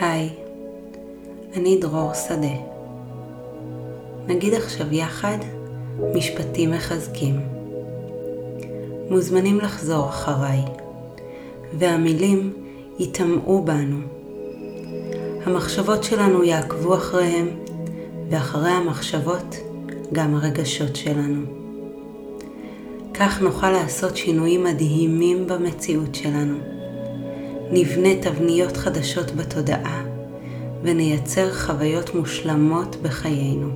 היי, אני דרור שדה. נגיד עכשיו יחד משפטים מחזקים. מוזמנים לחזור אחריי, והמילים ייטמעו בנו. המחשבות שלנו יעקבו אחריהם, ואחרי המחשבות גם הרגשות שלנו. כך נוכל לעשות שינויים מדהימים במציאות שלנו. נבנה תבניות חדשות בתודעה ונייצר חוויות מושלמות בחיינו.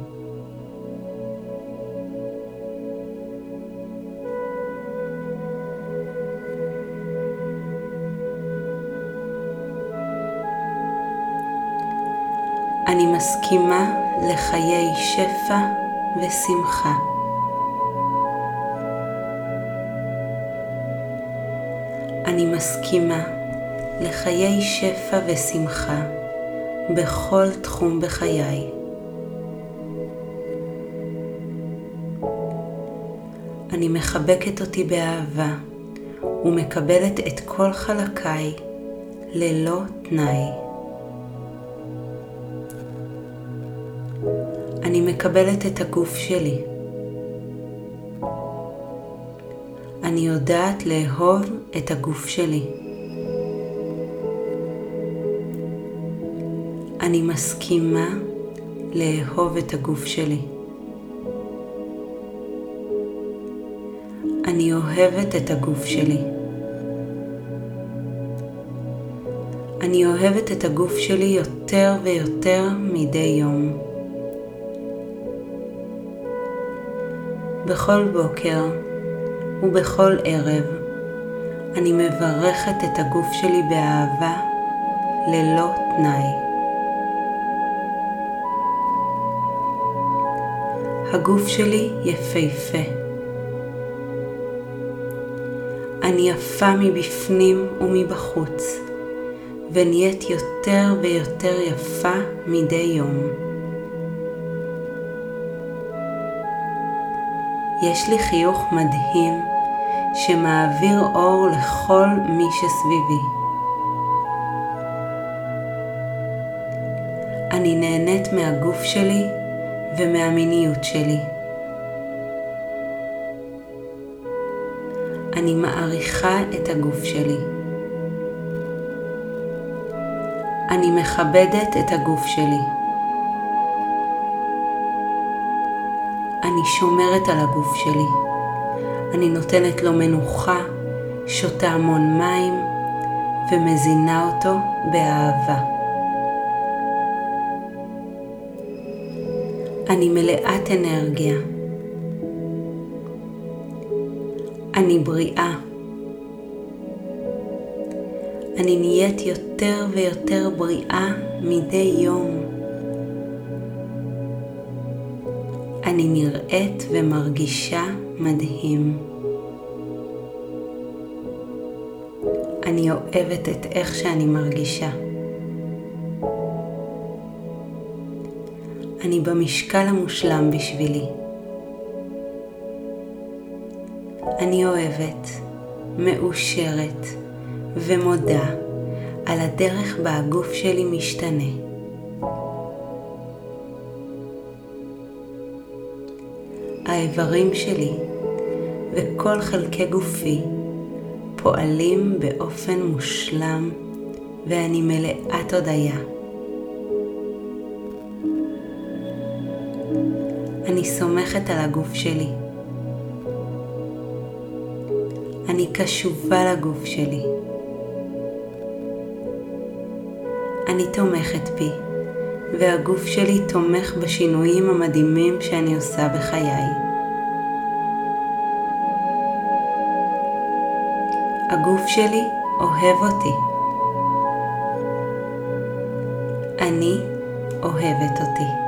אני מסכימה לחיי שפע ושמחה. אני מסכימה לחיי שפע ושמחה בכל תחום בחיי. אני מחבקת אותי באהבה ומקבלת את כל חלקיי ללא תנאי. אני מקבלת את הגוף שלי. אני יודעת לאהוב את הגוף שלי. אני מסכימה לאהוב את הגוף שלי. אני אוהבת את הגוף שלי. אני אוהבת את הגוף שלי יותר ויותר מדי יום. בכל בוקר ובכל ערב אני מברכת את הגוף שלי באהבה ללא תנאי. הגוף שלי יפהפה. אני יפה מבפנים ומבחוץ, ונהיית יותר ויותר יפה מדי יום. יש לי חיוך מדהים שמעביר אור לכל מי שסביבי. אני נהנית מהגוף שלי ומהמיניות שלי. אני מעריכה את הגוף שלי. אני מכבדת את הגוף שלי. אני שומרת על הגוף שלי. אני נותנת לו מנוחה, שותה המון מים ומזינה אותו באהבה. אני מלאת אנרגיה. אני בריאה. אני נהיית יותר ויותר בריאה מדי יום. אני נראית ומרגישה מדהים. אני אוהבת את איך שאני מרגישה. אני במשקל המושלם בשבילי. אני אוהבת, מאושרת ומודה על הדרך בה הגוף שלי משתנה. האיברים שלי וכל חלקי גופי פועלים באופן מושלם ואני מלאת הודיה. אני סומכת על הגוף שלי. אני קשובה לגוף שלי. אני תומכת בי, והגוף שלי תומך בשינויים המדהימים שאני עושה בחיי. הגוף שלי אוהב אותי. אני אוהבת אותי.